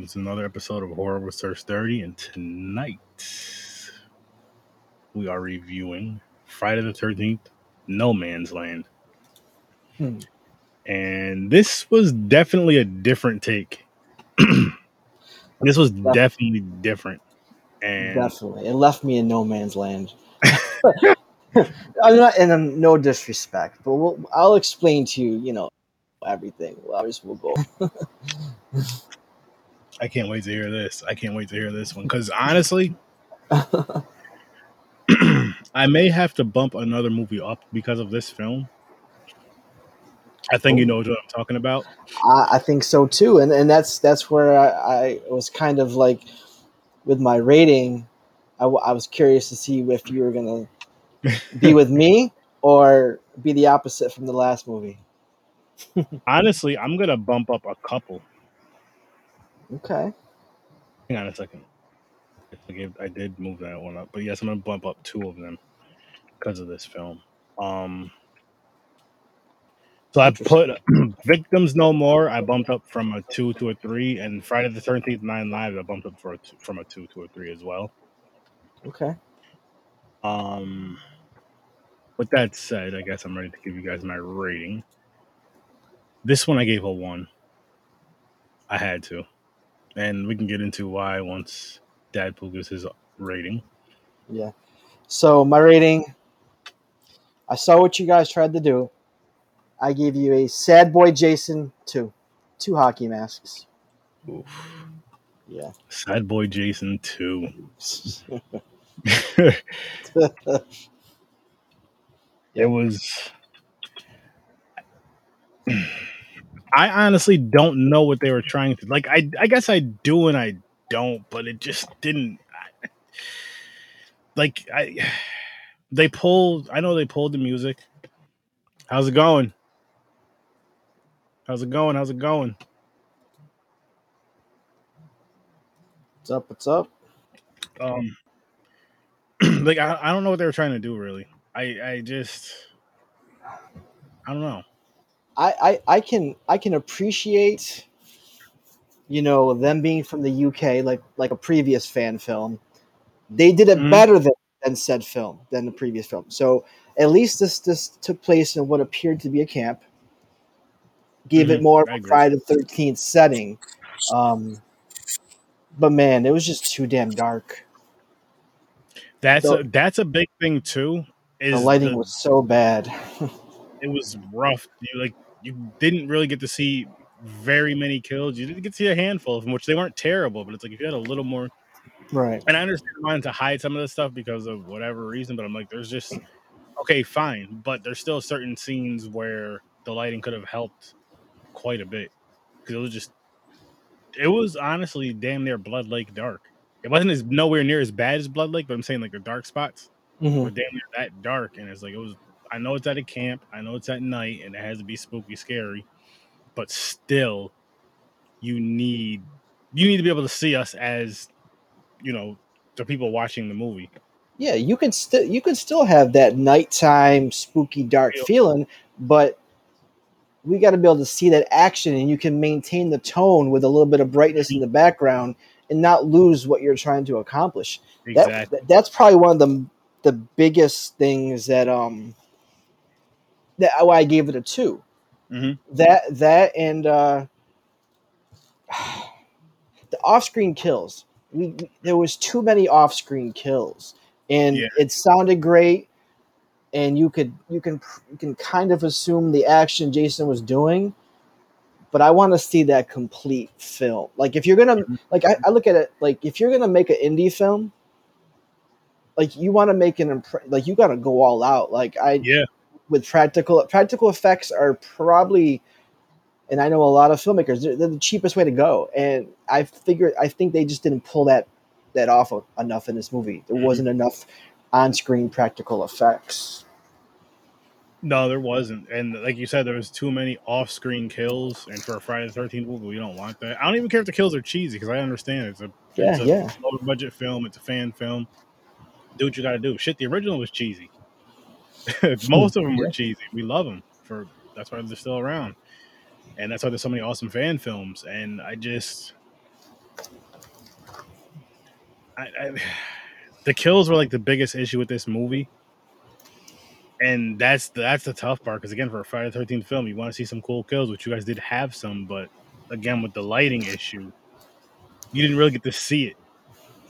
welcome to another episode of Horror with Sir Sturdy. And tonight we are reviewing Friday the 13th, No Man's Land. Hmm. And this was definitely a different take. this was Def- definitely different. And Definitely, it left me in no man's land. I'm not, and I'm no disrespect, but we'll, I'll explain to you, you know, everything. Well, just we'll go. I can't wait to hear this. I can't wait to hear this one. Because honestly, I may have to bump another movie up because of this film. I think you oh. know what I'm talking about. I, I think so too, and and that's that's where I, I was kind of like with my rating. I, w- I was curious to see if you were gonna be with me or be the opposite from the last movie. Honestly, I'm gonna bump up a couple. Okay, Hang on a second. I, gave, I did move that one up, but yes, I'm gonna bump up two of them because of this film. Um, so I put Victims No More. I bumped up from a two to a three, and Friday the Thirteenth Nine Lives. I bumped up for a two, from a two to a three as well. okay. Um, with that said, I guess I'm ready to give you guys my rating. This one I gave a one. I had to, and we can get into why once Dadpool gives his rating. Yeah. So my rating, I saw what you guys tried to do. I gave you a sad boy Jason two, two hockey masks. Oof. Yeah. Sad boy Jason two. it was. I honestly don't know what they were trying to like. I I guess I do and I don't, but it just didn't. Like I, they pulled. I know they pulled the music. How's it going? How's it going? How's it going? What's up? What's up? Um, like I, I don't know what they were trying to do. Really, I I just I don't know. I, I, I can I can appreciate you know them being from the UK like like a previous fan film. They did it Mhm. better than, than said film than the previous film. So at least this this took place in what appeared to be a camp. Gave it Mhm, more of a. Friday the Thirteenth setting. Um, but man, it was just too damn dark. That's So- a, that's a big thing too. Is The lighting the- was so bad. it was rough. You like you didn't really get to see very many kills. You didn't get to see a handful of them, which they weren't terrible. But it's like if you had a little more, right. and I understand wanting to hide some of this stuff because of whatever reason. But I'm like, there's just okay, fine, but there's still certain scenes where the lighting could have helped quite a bit because it was just, it was honestly damn near Blood Lake dark. It wasn't as nowhere near as bad as Blood Lake, but I'm saying like the dark spots Mhm. were damn near that dark, and it's like it was. I know it's at a camp, I know it's at night, and it has to be spooky, scary, but still, you need you need to be able to see us as, you know, the people watching the movie. Yeah, you can still you can still have that nighttime spooky dark Feel. feeling, but we got to be able to see that action, and you can maintain the tone with a little bit of brightness in the background and not lose what you're trying to accomplish. Exactly. that- that's probably one of the the biggest things that um that why I gave it a 2 Mhm. That that and uh the off-screen kills. We, there was too many off-screen kills, and Yeah. it sounded great, and you could you can you can kind of assume the action Jason was doing. But I want to see that complete film. Like if you're gonna Mhm. like I, I look at it like if you're gonna make an indie film, like you want to make an impre- like you got to go all out. Like I Yeah, with practical practical effects are probably and I know a lot of filmmakers they're, they're the cheapest way to go and I figure I think they just didn't pull that that off enough in this movie there Mhm. wasn't enough on-screen practical effects no, there wasn't, and like you said, there was too many off-screen kills, and for a Friday the Thirteenth movie, we don't want that. I don't even care if the kills are cheesy because I understand it's a yeah it's a yeah lower budget film, it's a fan film. Do what you got to do. Shit, the original was cheesy. Hmm. Most of them were cheesy. We love them for that's why they're still around, and that's why there's so many awesome fan films. And I just I, I, the kills were like the biggest issue with this movie, and that's the, that's the tough part. Because again, for a Friday Thirteenth film, you want to see some cool kills, which you guys did have some, but again, with the lighting issue, you didn't really get to see it.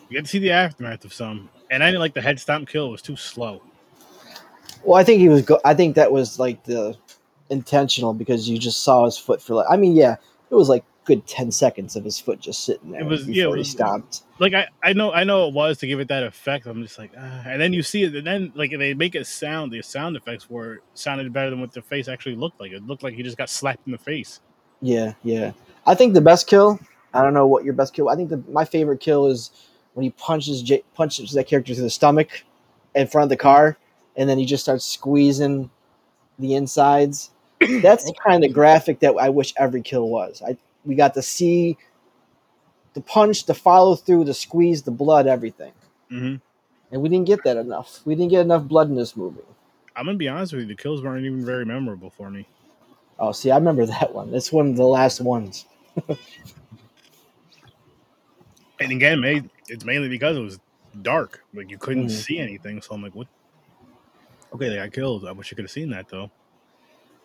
You get to see the aftermath of some, and I didn't like the head stomp kill; it was too slow. Well, I think he was. Go- I think that was like the intentional because you just saw his foot for like. I mean, yeah, it was like good ten seconds of his foot just sitting there. It was- before yeah, it he stopped. like I, I know I know it was to give it that effect. I'm just like, ah. and then you see it, and then like they make it sound. The sound effects were sounded better than what the face actually looked like. It looked like he just got slapped in the face. Yeah, yeah. I think the best kill. I don't know what your best kill. I think the, my favorite kill is when he punches J- punches that character through the stomach in front of the car, and then he just starts squeezing the insides. That's the kind of graphic that I wish every kill was. I we got to see the punch, the follow through, the squeeze, the blood, everything, Mm-hmm. and we didn't get that enough. We didn't get enough blood in this movie. I'm gonna be honest with you, the kills weren't even very memorable for me. Oh, see, I remember that one. It's one of the last ones. And again, it's mainly because it was dark. Like you couldn't Mhm. see anything. So I'm like, what? Okay, they got killed. I wish you could have seen that though.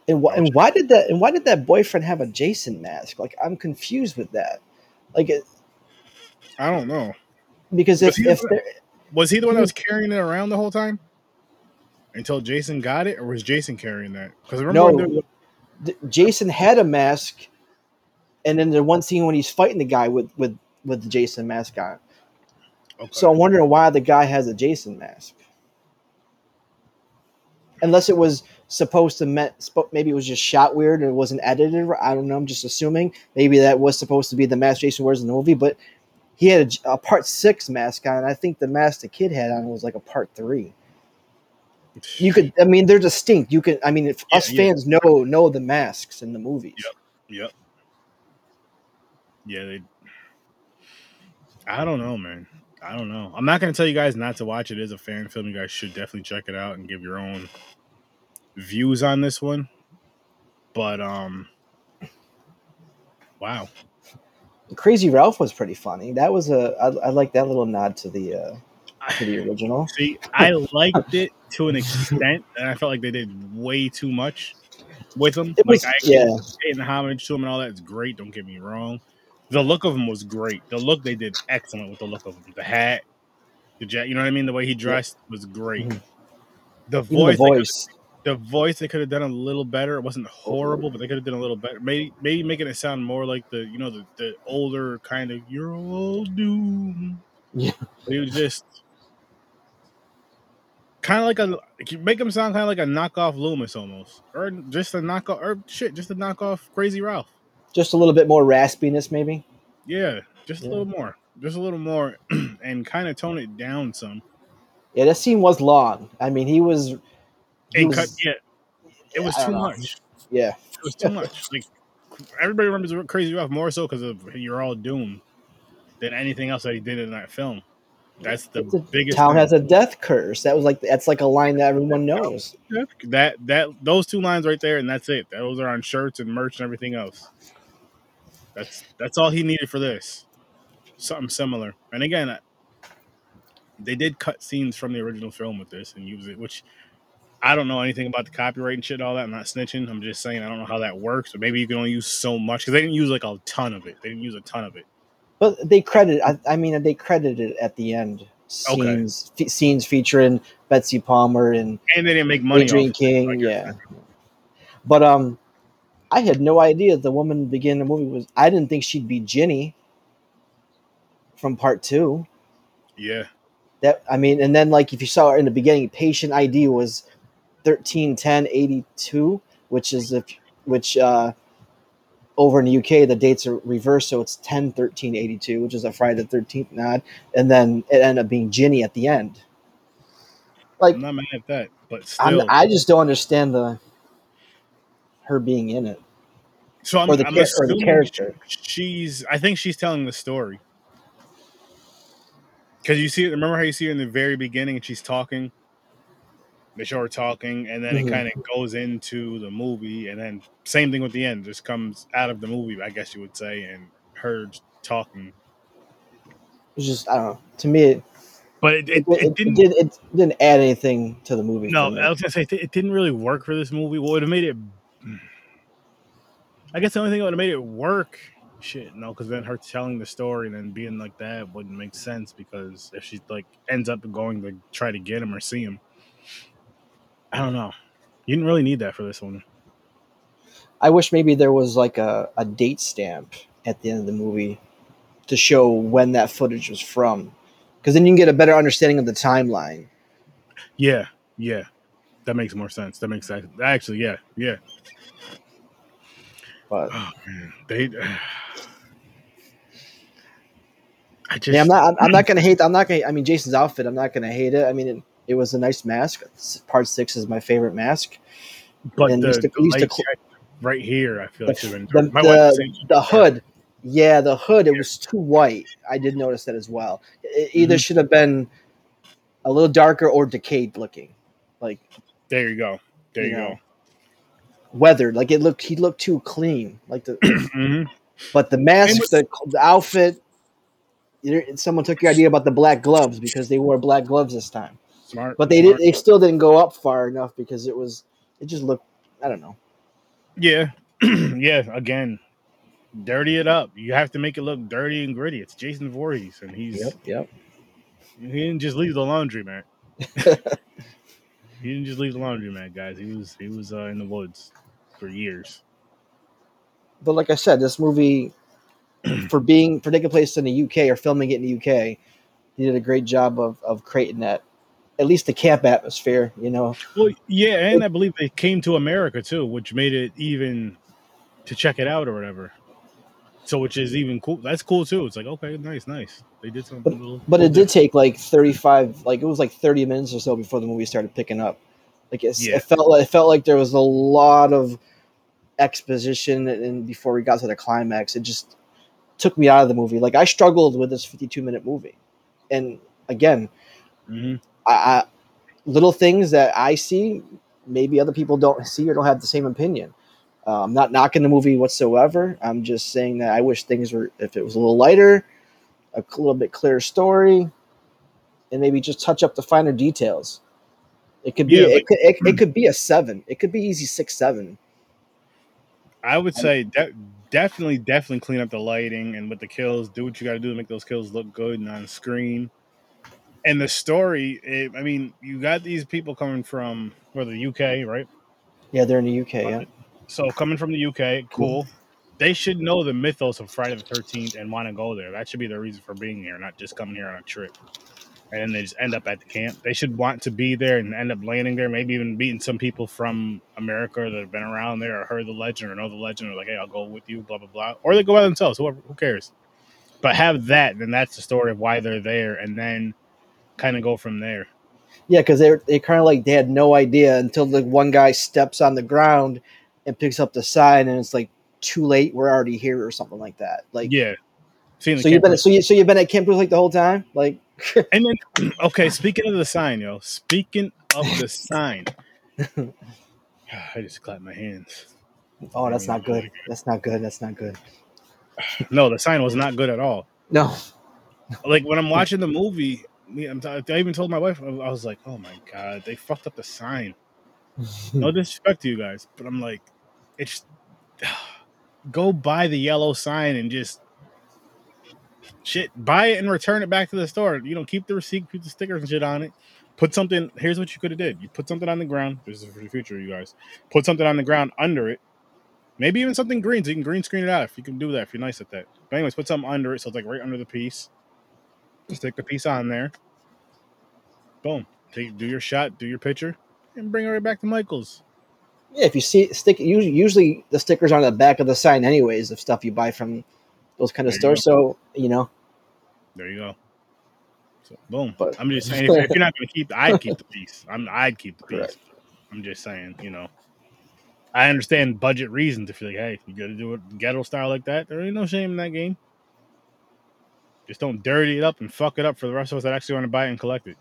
And, wh- and why did that? And why did that boyfriend have a Jason mask? Like I'm confused with that. Like it, I don't know. because Was if he if the- Was he the one that hmm? was carrying it around the whole time until Jason got it, or was Jason carrying that? Because remember, no, was- Jason had a mask, and then the one scene when he's fighting the guy with with with the Jason mask on. okay. So I'm wondering why the guy has a Jason mask. Unless it was supposed to meant spo- maybe it was just shot weird and it wasn't edited. I don't know. I'm just assuming maybe that was supposed to be the mask Jason wears in the movie, but he had a part six mask on. I think the mask the kid had on was like a part three. You could, I mean, they're distinct. You can, I mean, if Yeah, us yeah. fans know know the masks in the movies. Yep. Yep. Yeah, they. I don't know, man. I don't know. I'm not going to tell you guys not to watch it. It is a fan film. You guys should definitely check it out and give your own views on this one. But um, wow. Crazy Ralph was pretty funny. That was a, I, I like that little nod to the uh, to the original. See, I liked it to an extent, and I felt like they did way too much with him. It was, like, I yeah. paying homage to him and all that is great. Don't get me wrong. The look of him was great. The look they did excellent with the look of him. The hat, the jacket. You know what I mean? The way he dressed was great. Mhm. The voice, the voice. the voice, they could have done a little better. It wasn't horrible, but they could have done a little better. Maybe, maybe making it sound more like the, you know, the, the older kind of "you're all doomed." Yeah. But he was just kind of like a make him sound kind of like a knockoff Loomis almost, or just a knockoff, or shit, just a knockoff Crazy Ralph. Just a little bit more raspiness, maybe. Yeah, just a little more, just a little more, and kind of tone it down some. Yeah, that scene was long. I mean, he was. He And was cut, yeah, it was too know. much. Yeah, It was too much. Like everybody remembers Crazy Ralph more so because of "You're All Doomed" than anything else that he did in that film. That's the a biggest. town thing. has a death curse. That was like that's like a line that everyone knows. that that those two lines right there, and that's it. Those are on shirts and merch and everything else. That's that's all he needed for this. Something similar. And again, I- they did cut scenes from the original film with this and use it, which I don't know anything about the copyright and shit, all that. I'm not snitching. I'm just saying I don't know how that works. But maybe you can only use so much because they didn't use like a ton of it. They didn't use a ton of it. But they credit. I, I mean, they credited it at the end scenes fe- scenes featuring Betsy Palmer and And they didn't make money. Adrienne it. King. Yeah, but um, I had no idea the woman at the beginning of the movie was. I didn't think she'd be Ginny from part two. Yeah. That I mean, and then like if you saw her in the beginning, patient ID was thirteen ten eighty two, which is if which uh over in the UK the dates are reversed, so it's 10 13 82, which is a Friday the thirteenth nod, and then it ended up being Ginny at the end. Like I'm not mad at that, but. I just don't understand the her being in it so I'm, or the I'm char- or the character. she's I think she's telling the story. Cause you see remember how you see her in the very beginning and she's talking? They show her talking and then Mhm. it kind of goes into the movie and then same thing with the end, just comes out of the movie, I guess you would say, and her talking. It's just I don't know. To me, it but it, it, it, it didn't. did, it didn't add anything to the movie. no. I was gonna say it didn't really work for this movie. What would have made it? I guess the only thing that would have made it work, shit, no, because then her telling the story and then being like that wouldn't make sense because if she like ends up going to try to get him or see him, I don't know. You didn't really need that for this one. I wish maybe there was like a, a date stamp at the end of the movie to show when that footage was from, because then you can get a better understanding of the timeline. Yeah, yeah, that makes more sense. That makes sense. Actually, yeah, yeah. But Oh man, they. I just yeah, I'm not. I'm, I'm not gonna hate. I'm not gonna. I mean, Jason's outfit. I'm not gonna hate it. I mean, it, it was a nice mask. Part six is my favorite mask. But and the, the cl- right here, I feel The, like should have the. My the, the hood. Yeah, the hood. It was too white. I did notice that as well. It either Mhm. should have been a little darker or decayed looking, like There you go. There you you, know. Weathered. Like it looked. He looked too clean. Like the go. hmm But the mask, And with- the, the outfit, someone took your idea about the black gloves because they wore black gloves this time. Smart. But they smart. did. They still didn't go up far enough because it was. It just looked. I don't know. Yeah, yeah. Again, dirty it up. You have to make it look dirty and gritty. It's Jason Voorhees, and he's Yep. he didn't just leave the laundry man. he didn't just leave the laundry man, guys. He was he was uh, in the woods for years. But like I said, this movie, for being for taking place in the UK or filming it in the UK, he did a great job of of creating that, at least the camp atmosphere. You know. Well, yeah, and I believe they came to America too, which made it even to check it out or whatever. So, which is even cool. That's cool too. It's like okay, nice, nice. They did something. a little, But it did take like thirty five. Like it was like thirty minutes or so before the movie started picking up. Like it's, Yeah. it felt like it felt like there was a lot of exposition and before we got to the climax it just took me out of the movie. Like i struggled with this 52 minute movie. And again different. I, I little things that i see maybe other people don't see or don't have the same opinion. Uh, i'm not knocking the movie whatsoever. I'm just saying that i wish things were if it was a little lighter a little bit clearer story and maybe just touch up the finer details it could be Yeah, it, could, it, it hmm. could be a seven it could be easy six seven I would say de- definitely, definitely clean up the lighting and with the kills, do what you got to do to make those kills look good and on screen. And the story, it, I mean, you got these people coming from where the UK, right? yeah they're in the uk yeah So coming from the UK, cool. Mm-hmm. They should know the mythos of Friday the Thirteenth and want to go there. That should be the reason for being here, not just coming here on a trip. And then they just end up at the camp. They should want to be there and end up landing there. Maybe even meeting some people from America that have been around there or heard the legend or know the legend or like, hey, I'll go with you, blah blah blah. Or they go by themselves. Whoever, who cares? But have that, then that's the story of why they're there, and then kind of go from there. Yeah, because they they kind of like they had no idea until the one guy steps on the ground and picks up the sign, and it's like too late. We're already here, or something like that. Like, Yeah. So you've been so you so you've been at Camp like the whole time, like. And then, okay, speaking of the sign, yo, speaking of the sign, I just clapped my hands. Oh, that's not good. That's not good. That's not good. No, the sign was not good at all. No. Like when I'm watching the movie, me, I'm t- I even told my wife, I I was like, oh my god, they fucked up the sign. No disrespect to you guys, but I'm like, it's go buy the yellow sign and just shit, buy it and return it back to the store. You know, keep the receipt, keep the stickers and shit on it. Put something. Here's what you could have did. You put something on the ground. This is for the future, you guys. Put something on the ground under it. Maybe even something green, so you can green screen it out if you can do that. If you're nice at that. But anyways, put something under it, so it's like right under the piece. Stick the piece on there. Boom. Take do your shot, do your picture, and bring it right back to Michael's. Yeah, if you see stick, usually, usually the stickers on the back of the sign, anyways, of stuff you buy from those kind of There you stores. So you know, There you go. So boom. But- I'm just saying, if, if you're not going to keep, I'd keep the piece. I'm, I'd keep the piece. Correct. I'm just saying, you know, I understand budget reasons. If you're like, hey, you got to do it ghetto style like that, there ain't no shame in that game. Just don't dirty it up and fuck it up for the rest of us that actually want to buy it and collect it.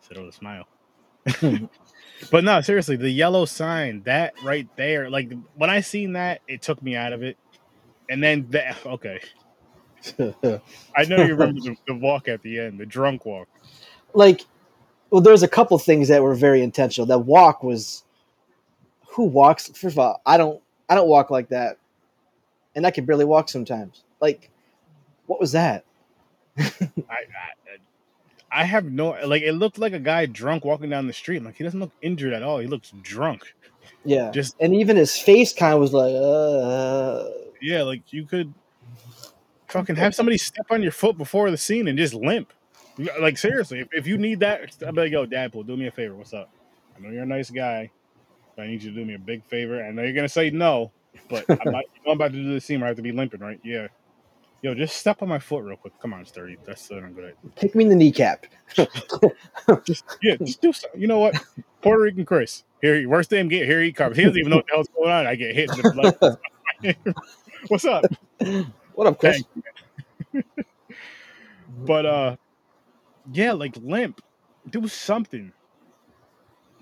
Said with a smile. but no, seriously, the yellow sign, that right there, like when I seen that, it took me out of it. And then, the, okay, I know you remember the, the walk at the end, the drunk walk. like well there's a couple things that were very intentional that walk was who walks first of all i don't i don't walk like that and i can barely walk sometimes like what was that I, I I have no like. It looked like a guy drunk walking down the street. Like he doesn't look injured at all. He looks drunk. yeah Just and even his face kind of was like uh yeah, like you could fucking have somebody step on your foot before the scene and just limp. Like seriously, if, if you need that, I'll be like, yo, Dadpool, do me a favor. What's up? I know you're a nice guy, but I need you to do me a big favor. I know you're gonna say no, but I'm, not, I'm about to do the scene where I have to be limping, right? Yeah. Yo, just step on my foot real quick. Come on, sturdy. That's what I'm good at. kick me in the kneecap Just yeah, just do something. You know what? Puerto Rican Chris. Here, worst damn get here he comes. He doesn't even know what the hell's going on. I get hit in the blood. What's up? what up chris But uh, yeah, like limp. Do something.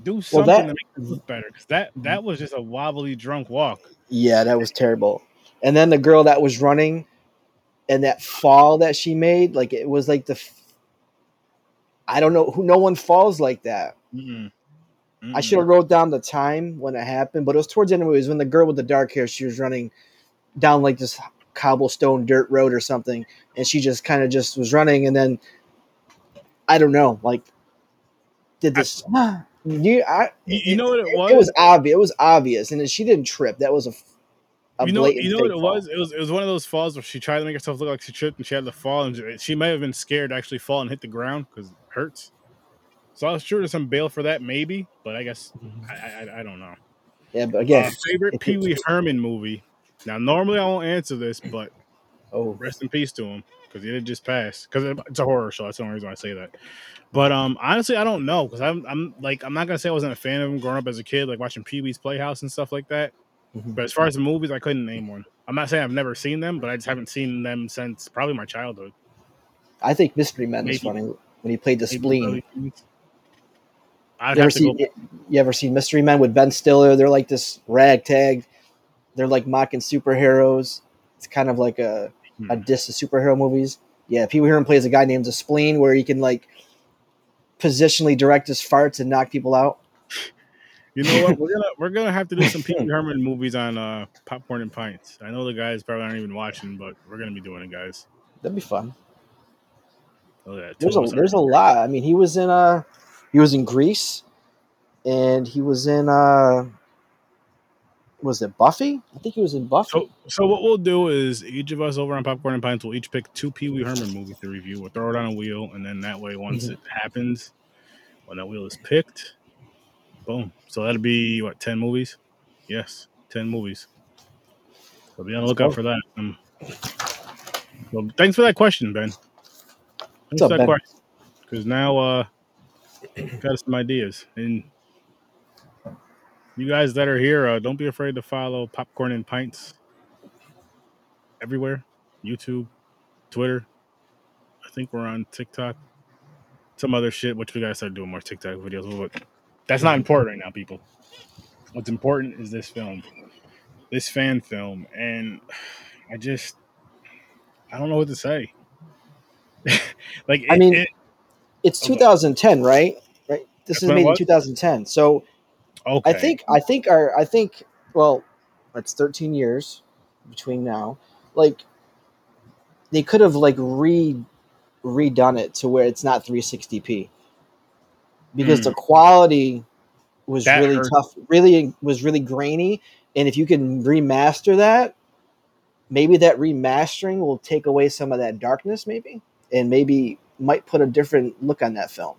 Do something that- to make it look better. Because that that was just a wobbly drunk walk. yeah that was terrible and then the girl that was running and that fall that she made like it was like the I don't know who no one falls like that Mm-mm. I should have wrote down the time when it happened, but it was towards the end. It was when the girl with the dark hair she was running down like this cobblestone dirt road or something, and she just kind of just was running, and then I don't know, like did this? you, I, You, you know what it was? It was obvious. It was obvious, and then she didn't trip. That was a you know, you know what it fall. was? It was it was one of those falls where she tried to make herself look like she tripped and she had to fall, and she may have been scared to actually fall and hit the ground because it hurts. So I was sure there's some bail for that, maybe, but I guess I I, I don't know. Yeah, but again, Uh, favorite Pee Wee Herman movie. Now, normally I won't answer this, but oh, rest in peace to him because he did just pass. Because it's a horror show. That's the only reason I say that. But um, honestly, I don't know because I'm I'm like I'm not gonna say I wasn't a fan of him growing up as a kid, like watching Pee Wee's Playhouse and stuff like that. Mhm. But as far as the movies, I couldn't name one. I'm not saying I've never seen them, but I just haven't seen them since probably my childhood. I think Mystery Men is funny when he played the Maybe spleen. I'd You ever have to seen? go. You ever seen Mystery Men with Ben Stiller? They're like this ragtag. They're like mocking superheroes. It's kind of like a a Hmm. diss of superhero movies. Yeah, Pee Wee Herman plays a guy named the Spleen, where he can like positionally direct his farts and knock people out. You know what? We're gonna we're gonna have to do some Pee Wee Herman movies on uh, popcorn and pints. I know the guys probably aren't even watching, but we're gonna be doing it, guys. That'd be fun. Oh, yeah, There's a there's a lot. I mean, he was in uh he was in Grease, and he was in uh was it Buffy? I think he was in Buffy. So, so what we'll do is each of us over on Popcorn and Pints will each pick two Pee Wee Herman movies to review. We'll throw it on a wheel, and then that way, once Mhm. it happens, when that wheel is picked, boom. So that'll be what ten movies? Yes, ten movies. So be on the lookout for that. Um, well, thanks for that question, Ben. Thanks up, for that Ben? question. Because now, uh, got some ideas, and you guys that are here, uh, don't be afraid to follow Popcorn and Pints everywhere YouTube, Twitter. I think we're on TikTok. Some other shit, which we gotta start doing more TikTok videos. But that's not important right now, people. What's important is this film, this fan film, and I just, I don't know what to say. like, I mean, it- it's Okay. 2010, right? Right. This is it made in 2010. So okay, I think I think our I think well, it's 13 years between now. Like they could have like re redone it to where it's not 360p because Hmm. the quality was That really hurts. tough, really was really grainy. And if you can remaster that, maybe that remastering will take away some of that darkness, maybe, and maybe might put a different look on that film.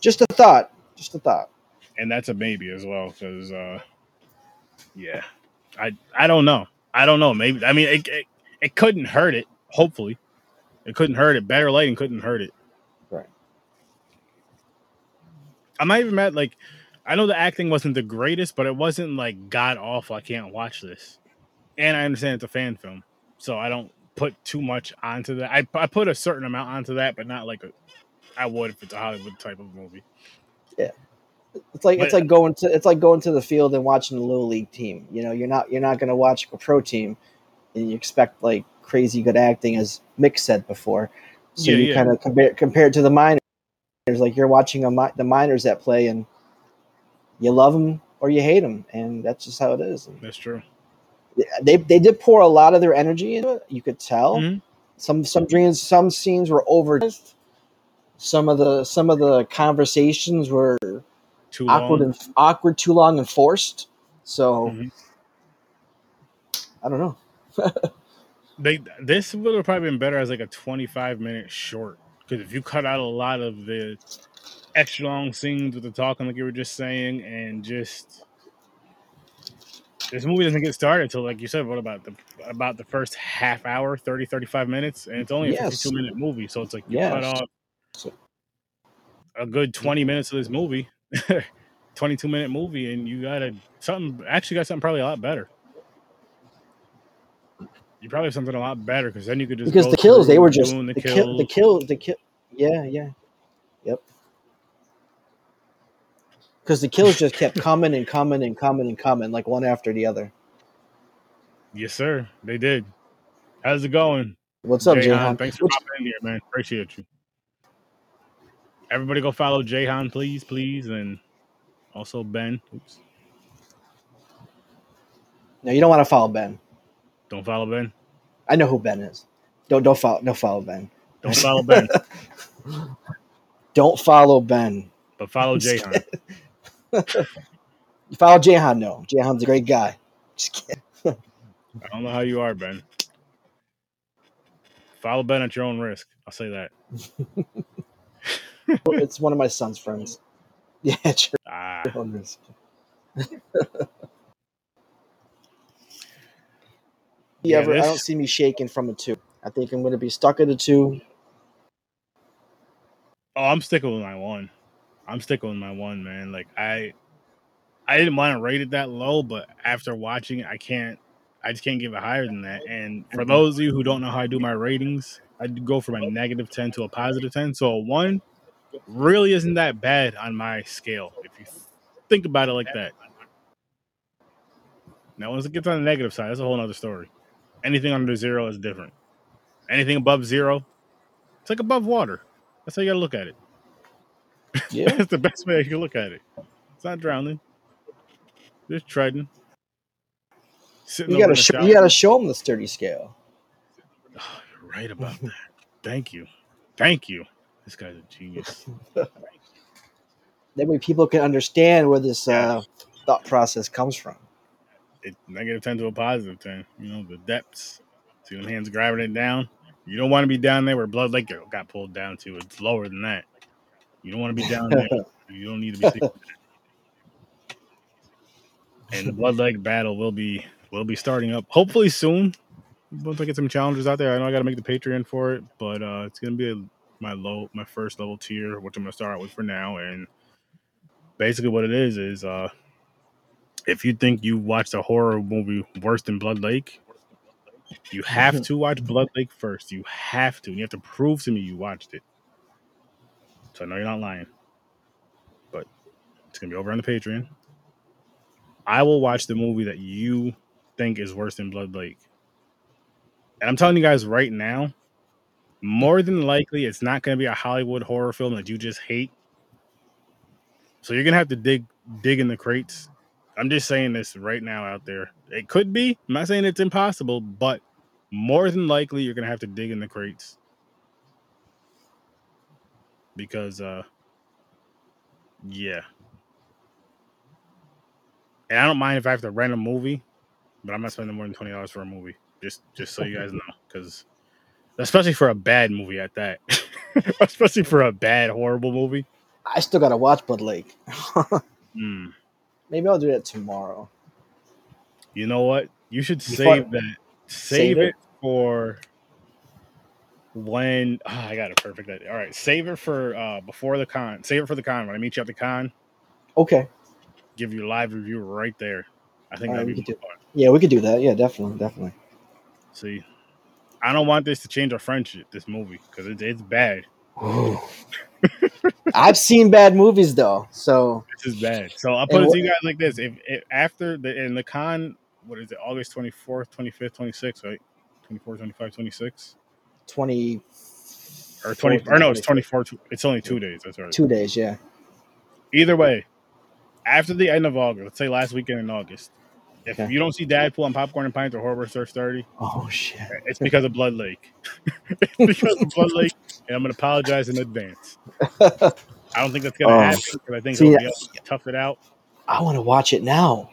Just a thought. Just a thought. And that's a maybe as well because uh yeah. I i don't know. I don't know. Maybe i mean it, it, it couldn't hurt it hopefully. It couldn't hurt it. Better lighting couldn't hurt it. Right. i'm not even mad like i know the acting wasn't the greatest but it wasn't like god awful. I can't watch this. And i understand it's a fan film so i don't put too much onto that. I, I put a certain amount onto that but not like a i would if it's a hollywood type of movie It's like it's like going to it's like going to the field and watching the little league team. You know, you're not you're not going to watch a pro team. and you expect like crazy good acting, as Mick said before. So Yeah, you yeah. kind of compare compare it to the minors. Like you're watching a mi- the minors that play, and you love them or you hate them, and that's just how it is. That's true. they they did pour a lot of their energy into it. You could tell Mhm. some some dreams, some scenes were over. Some of the some of the conversations were Too awkward long. and awkward, too long and forced. So Mhm. I don't know. They this would have probably been better as like a 25 minute short because if you cut out a lot of the extra long scenes with the talking, like you were just saying, and just this movie doesn't get started until like you said, what about the about the first half hour, 30, 35 minutes, and it's only a Yes. 52 minute movie, so it's like you cut off a good 20 minutes of this movie, 22 minute movie, and you got a something actually got something probably a lot better. You probably have something a lot better because then you could just because the kills they were just doing the, kill the kill the kill yeah yeah yep because the kills just kept coming and coming and coming and coming like one after the other Yes, sir. They did. How's it going? what's up? Jayhan? Thanks for Which- popping in here, man. Appreciate you. Everybody go follow Jayhan, please, please, and also Ben. Oops. no you don't want to follow ben Don't follow Ben. i know who ben is don't don't follow don't follow ben Don't follow Ben, don't follow ben but follow Jayhan. you follow Jahan no Jahan's a great guy just kidding I don't know how you are, Ben. Follow Ben at your own risk. I'll say that. It's one of my son's friends yeah it's Ah, your own risk. Yeah, ever, I don't see me shaking from a two. I think I'm going to be stuck at a two. oh, I'm sticking with my one. I'm sticking with my one, man. Like I, I didn't want to rate it that low, but after watching it, I can't. I just can't give it higher than that. And for those of you who don't know how I do my ratings, I go from a negative ten to a positive ten. So a one really isn't that bad on my scale if you think about it like that. Now, once it gets on the negative side, that's a whole other story. Anything under zero is different. Anything above zero, it's like above water. That's how you gotta look at it. Yeah. That's the best way you can look at it. It's not drowning. Just treading. Sitting You got to sh- you got to show them the sturdy scale. Oh, you're right about that. Thank you. Thank you. This guy's a genius. That way people can understand where this uh, thought process comes from. It negative ten to a positive ten. You know, the depths. See them hands grabbing it down. You don't want to be down there where Blood Lake got pulled down to. It's lower than that. You don't want to be down there. You don't need to be. And the Blood Lake battle will be will be starting up hopefully soon. Once I get some challengers out there, I know I got to make the Patreon for it, but uh, it's gonna be a, my low, my first level tier, which I'm gonna start out with for now. And basically, what it is is, uh, if you think you watched a horror movie worse than Blood Lake, you have to watch Blood Lake first. You have to. You have to prove to me you watched it. So I know you're not lying, but it's gonna be over on the Patreon. I will watch the movie that you think is worse than Blood Lake. And I'm telling you guys right now, more than likely, it's not going to be a Hollywood horror film that you just hate. So you're going to have to dig dig in the crates. I'm just saying this right now out there. It could be. I'm not saying it's impossible, but more than likely, you're going to have to dig in the crates because, uh, yeah. And I don't mind if I have to rent a movie, but I'm not spending more than twenty dollars for a movie. Just just so you guys know, because especially for a bad movie at that, especially for a bad horrible movie. I still got to watch Blood Lake. Hmm. Maybe I'll do that tomorrow. You know what? You should You save that. Save, Save it? it? for when ah, I got a perfect idea. All right, save it for uh before the con. Save it for the con. When I meet you at the con, Okay. give you a live review right there. I think right, that'd we be could fun. Yeah, we could do that. Yeah, definitely, definitely. See, I don't want this to change our friendship. This movie because it's it's bad. I've seen bad movies though, so This is bad. So I'll put And it to you guys like this: if, if after the in the con what is it? August twenty fourth, twenty fifth, twenty sixth, right? 24, 25, 26? Twenty or twenty or no, it's twenty four. It's only two days. That's right. two days. Yeah. Either way, after the end of August, let's say last weekend in August, if Okay. you don't see Deadpool on Popcorn and Pints or Horror Sir Sturdy, Oh shit. it's because of Blood Lake. it's because of Blood Lake, and I'm going to apologize in advance. I don't think that's going to Oh. happen because I think See, it'll be able to tough it out. I want to watch it now.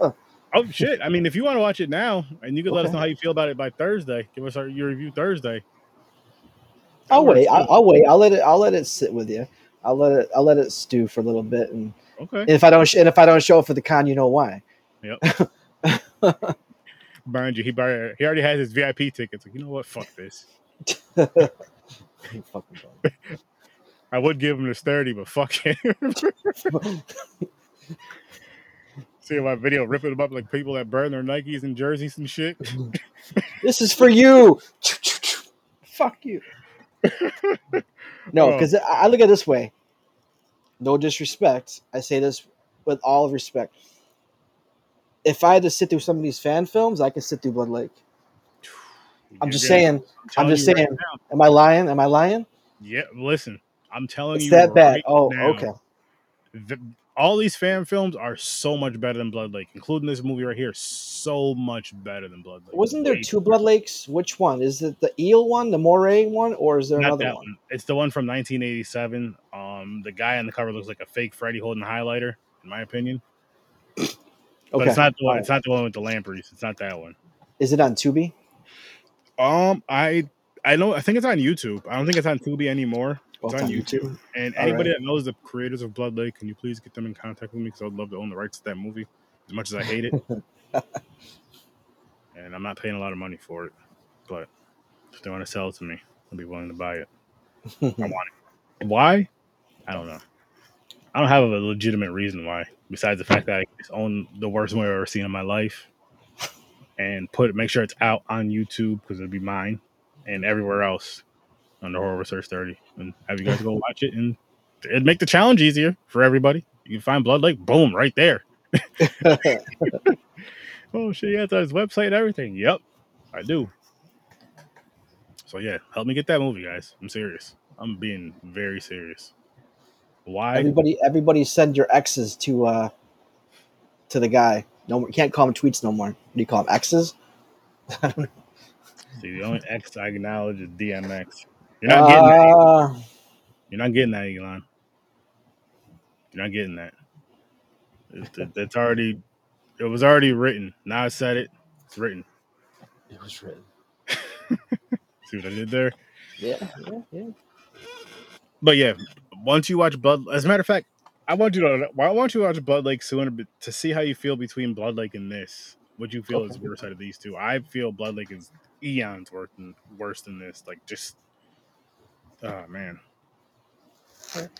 Oh shit! I mean, if you want to watch it now, and you can let us know how you feel about it by Thursday, give us our, your review Thursday. I'll wait. I'll. I'll wait. I'll let it. I'll let it sit with you. I'll let it. I'll let it stew for a little bit, and Okay. if I don't, sh- and if I don't show up for the con, you know why. Mind you, he bar- he already has his VIP tickets. Like, you know what? Fuck this. You fucking bum. I would give him this 30, but fuck him. See my video ripping them up like people that burn their Nikes and jerseys and shit. this is for you. Fuck you. No, because I I look at it this way. No disrespect. I say this with all respect. If I had to sit through some of these fan films, I could sit through Blood Lake. I'm just saying. I'm just you right saying. Am I lying? Am I lying? Yeah, listen, I'm telling It's you. that bad. Oh, now, okay. the- all these fan films are so much better than Blood Lake, including this movie right here. So much better than Blood Lake. Wasn't there two Blood Lakes? Which one? Is it the eel one, the moray one, or is there Not another one? one. It's the one from 1987. Um, the guy on the cover looks like a fake Freddy holding a highlighter, in my opinion. But it's not the one. Alright. It's not the one with the lampreys. It's not that one. Is it on Tubi? Um, I I know. I think it's on YouTube. I don't think it's on Tubi anymore. Well, It's on YouTube. And All anybody that knows the creators of Blood Lake, can you please get them in contact with me? Because I would love to own the rights to that movie, as much as I hate it. and I'm not paying a lot of money for it, but if they want to sell it to me, I'll be willing to buy it. I want it. Why? I don't know. I don't have a legitimate reason why, besides the fact that I just own the worst movie I've ever seen in my life, and put make sure it's out on YouTube because it'll be mine, and everywhere else under Horror with Sir Sturdy, and have you guys go watch it, and it'd make the challenge easier for everybody. You can find Blood Lake, boom, right there. Oh shit, yeah, his website and everything. Yep, I do. So yeah, help me get that movie, guys. I'm serious. I'm being very serious. Why? everybody, everybody, send your exes to uh to the guy. No, more, you can't call them tweets no more. What do you call them? Exes? See, the only X I acknowledge is DMX. You're not getting that. Uh, You're not getting that, Elon. You're not getting that. It, it- it's already. It was already written. Now I said it. It's written. it was written. See what I did there? Yeah, yeah, yeah. But yeah, once you watch Blood, as a matter of fact, I want you to. I want you watch Blood Lake sooner to see how you feel between Blood Lake and this. What you feel is Okay. worse out of these two. I feel Blood Lake is eons worse than worse than this. Like just, oh man.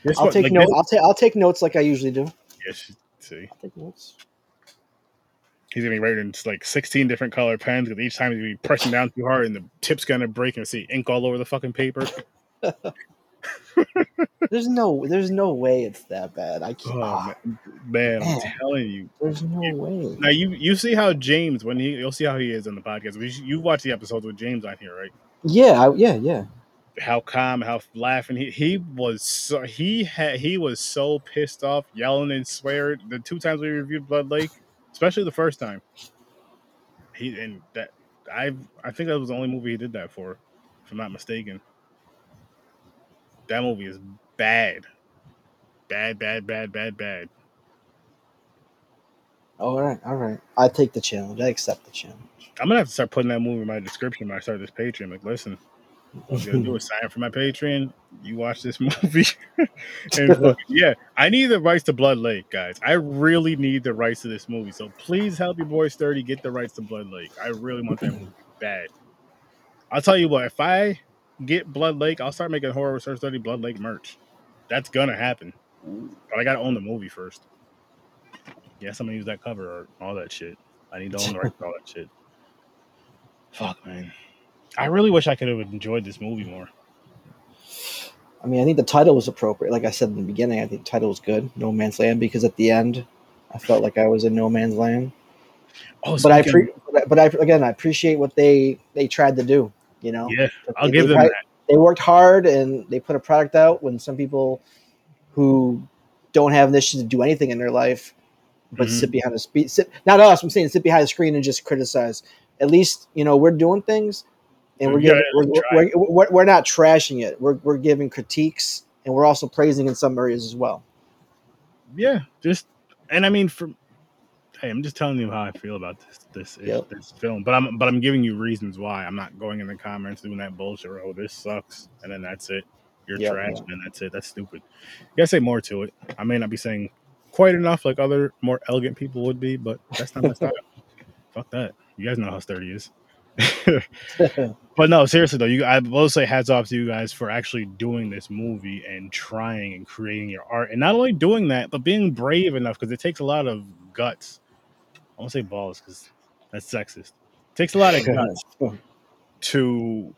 This I'll one- take like, notes. I'll take I'll take notes like I usually do. yes, see, I'll take notes. he's gonna be writing like sixteen different color pens because each time he's gonna be pressing down too hard and the tip's gonna break and see ink all over the fucking paper. There's no there's no way it's that bad. I can't. Oh, ah, man, I'm telling you. there's no way. Now you you see how James when he you'll see how he is on the podcast. You watch the episodes with James on here, right? Yeah, I, yeah, yeah. How calm, how laughing he he was. So, he had he was so pissed off, yelling and swearing. The two times we reviewed Blood Lake, especially the first time. He and that I I think that was the only movie he did that for, if I'm not mistaken. That movie is bad, bad, bad, bad, bad, bad. All right, all right. I take the challenge. I accept the challenge. I'm gonna have to start putting that movie in my description when I start this Patreon. Like, listen, you gotta do is sign for my Patreon. You watch this movie, and fucking- uh, yeah, I need the rights to Blood Lake, guys. I really need the rights to this movie. So please help your boy Sturdy get the rights to Blood Lake. I really want that movie bad. I'll tell you what, if I get Blood Lake, I'll start making horror with Sir Sturdy Blood Lake merch. That's gonna happen, but I gotta own the movie first. Yes, I'm gonna use that cover art, all that shit. I need to own the rights all that shit. Fuck, man. I really wish I could have enjoyed this movie more. I mean, I think the title was appropriate. Like I said in the beginning, I think the title was good, No Man's Land, because at the end, I felt like I was in No Man's Land. Oh, but I, pre- but I again I appreciate what they they tried to do. You know, yeah, I'll They- give they them that. they worked hard and they put a product out when some people who don't have initiative to do anything in their life but Mhm. sit behind a speed sit not us i'm saying sit behind the screen and just criticize. At least you know we're doing things and we're giving we're, we're, we're, we're not trashing it. We're, we're giving critiques and we're also praising in some areas as well. Yeah, just and I mean, for hey, I'm just telling you how I feel about this this Yep. this film. But I'm but I'm giving you reasons why. I'm not going in the comments doing that bullshit. Oh, this sucks, and then that's it. You're Yep, trash, and that's it. That's stupid. You gotta say more to it. I may not be saying quite enough like other more elegant people would be, but that's not my style. Fuck that. You guys know how sturdy is. But no, seriously though, you I will say hats off to you guys for actually doing this movie and trying and creating your art, and not only doing that, but being brave enough because it takes a lot of guts. I won't say balls because that's sexist. It takes a lot of guts to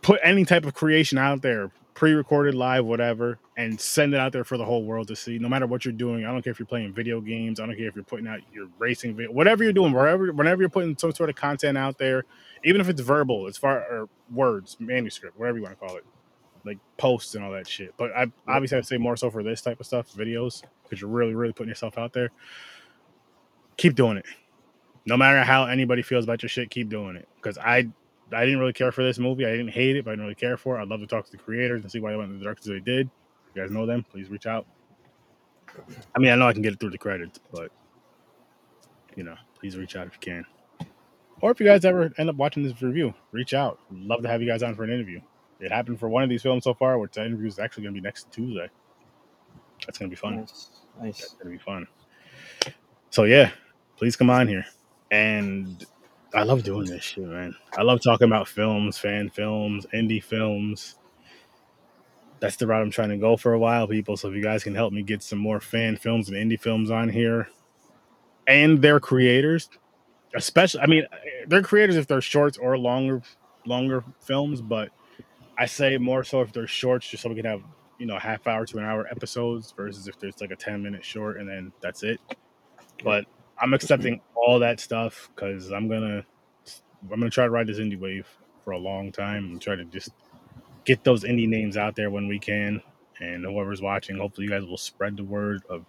put any type of creation out there, pre-recorded, live, whatever, and send it out there for the whole world to see. No matter what you're doing, I don't care if you're playing video games, I don't care if you're putting out your racing video, whatever you're doing, wherever, whenever you're putting some sort of content out there, even if it's verbal, as far or words, manuscript, whatever you want to call it, like posts and all that shit. But I obviously I'd say more so for this type of stuff, videos, because you're really, really putting yourself out there. Keep doing it. No matter how anybody feels about your shit, keep doing it. Because I I didn't really care for this movie. I didn't hate it, but I didn't really care for it. I'd love to talk to the creators and see why they went in the directions they did. If You guys know them, please reach out. I mean, I know I can get it through the credits, but you know, please reach out if you can. Or if you guys ever end up watching this review, reach out. Love to have you guys on for an interview. It happened for one of these films so far, which the interview is actually going to be next Tuesday. That's going to be fun. nice nice That's gonna be fun. So yeah, please come on here. And I love doing this shit, man. I love talking about films, fan films, indie films. That's the route I'm trying to go for a while, people. So if you guys can help me get some more fan films and indie films on here, and their creators, especially, I mean, they're creators if they're shorts or longer, longer films. But I say more so if they're shorts, just so we can have you know half hour to an hour episodes versus if there's like a 10 minute short and then that's it but i'm accepting all that stuff because i'm gonna i'm gonna try to ride this indie wave for a long time and try to just get those indie names out there when we can and whoever's watching hopefully you guys will spread the word of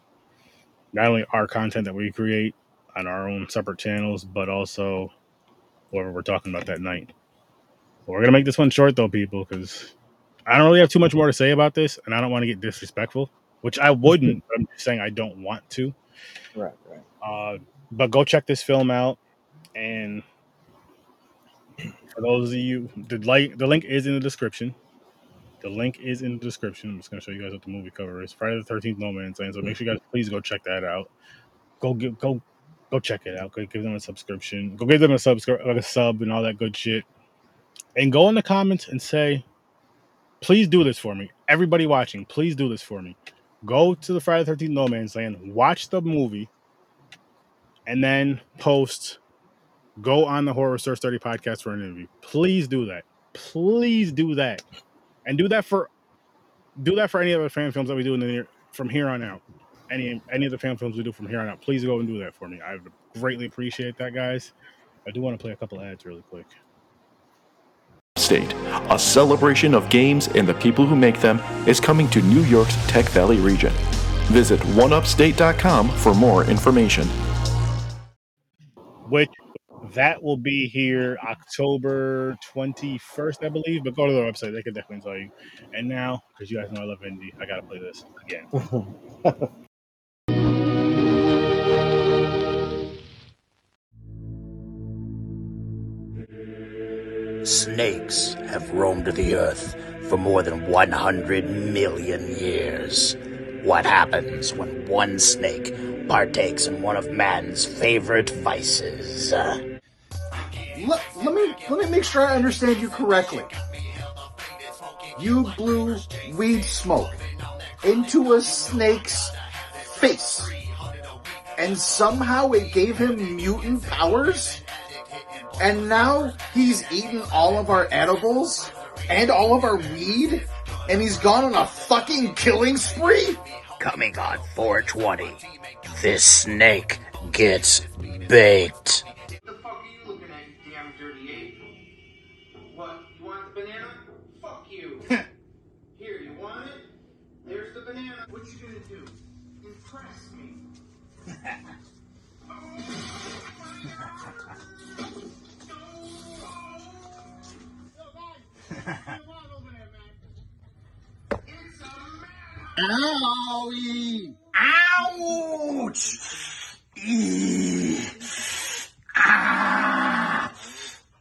not only our content that we create on our own separate channels but also whoever we're talking about that night we're gonna make this one short though people because I don't really have too much more to say about this, and I don't want to get disrespectful, which I wouldn't. but I'm just saying I don't want to. Right right Uh, but go check this film out, and for those of you, the like the link is in the description. The link is in the description. I'm just gonna show you guys what the movie cover is. Friday the Thirteenth, No Man's Land. So make sure you guys please go check that out. Go give go go check it out. Go give them a subscription. Go give them a subscribe like a sub and all that good shit. And go in the comments and say, please do this for me. Everybody watching, please do this for me. Go to the Friday the 13th No Man's Land, watch the movie, and then post, go on the Horror with Sir Sturdy podcast for an interview. Please do that. Please do that. And do that for do that for any other fan films that we do in the near, from here on out. Any any of the fan films we do from here on out. Please go and do that for me. I would greatly appreciate that, guys. I do want to play a couple ads really quick. State, a celebration of games and the people who make them, is coming to New York's Tech Valley region. Visit 1upstate.com for more information. which that will be here October 21st, I believe. But go to their website, they can definitely tell you. And now, because you guys know I love indie, I got to play this again. Snakes have roamed the earth for more than 100 million years. What happens when one snake partakes in one of man's favorite vices? Let, let me let me make sure I understand you correctly. You blew weed smoke into a snake's face, and somehow it gave him mutant powers. And now he's eaten all of our edibles and all of our weed, and he's gone on a fucking killing spree. coming on 420. This snake gets baked. Owie! Ouch! Eee. Ah.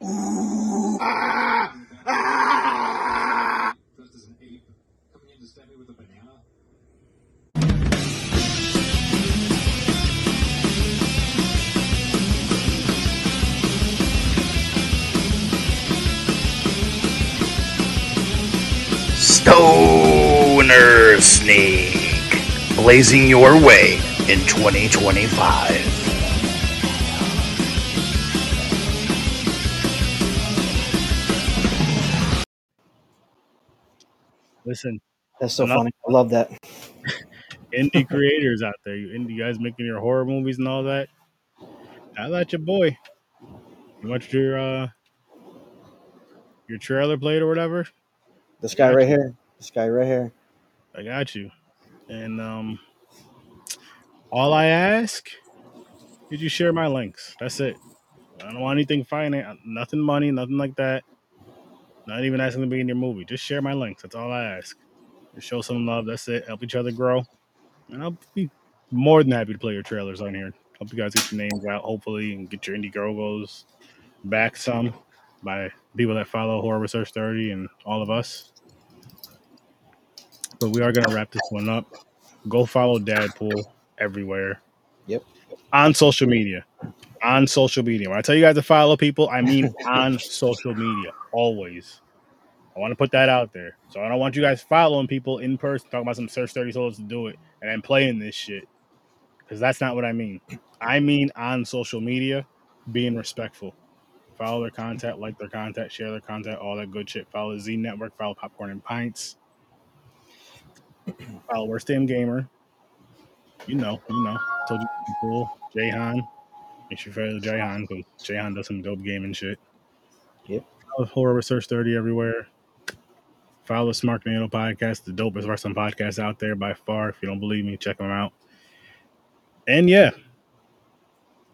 Ooh. Ah! Ah! Stoner Snake, blazing your way in 2025. Listen, That's so Enough. funny. I love that. indie creators out there, you indie guys making your horror movies and all that. I let your boy. You watched your uh your trailer played or whatever. This guy right here. This guy right here. I got you. And um all I ask is you share my links. That's it. I don't want anything finance, nothing money, nothing like that. Not even asking to be in your movie. Just share my links. That's all I ask. Just show some love. That's it. Help each other grow. And I'll be more than happy to play your trailers on here. Help you guys get your names out, hopefully, and get your indie girls back some by people that follow Horror with Sir Sturdy and all of us. But we are going to wrap this one up. Go follow Dadpool everywhere. Yep. On social media. On social media. When I tell you guys to follow people, I mean on social media. Always. I want to put that out there. So I don't want you guys following people in person, talking about some search 30 souls to do it, and then playing this shit. Because that's not what I mean. I mean on social media, being respectful. Follow their content, like their content, share their content, all that good shit. Follow Z Network, follow Popcorn and Pints. Uh, follow Worst Damn Gamer. You know, you know. Told you cool. Jayhan. Make sure you follow Jayhan because Jayhan does some dope gaming shit. Yep. Follow Horror with Sir Sturdy everywhere. Follow the Smart Tornado podcast, the dopest wrestling podcast out there by far. If you don't believe me, check them out. And yeah,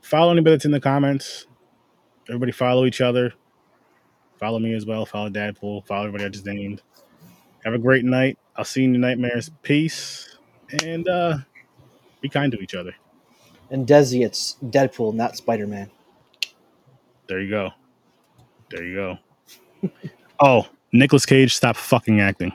follow anybody that's in the comments. Everybody follow each other. Follow me as well. Follow Dadpool. Follow everybody I just named. Have a great night. I'll see you in your nightmares. Peace. And uh be kind to each other. And Desi, it's Deadpool, not Spider Man. There you go. There you go. oh, Nicolas Cage, stop fucking acting.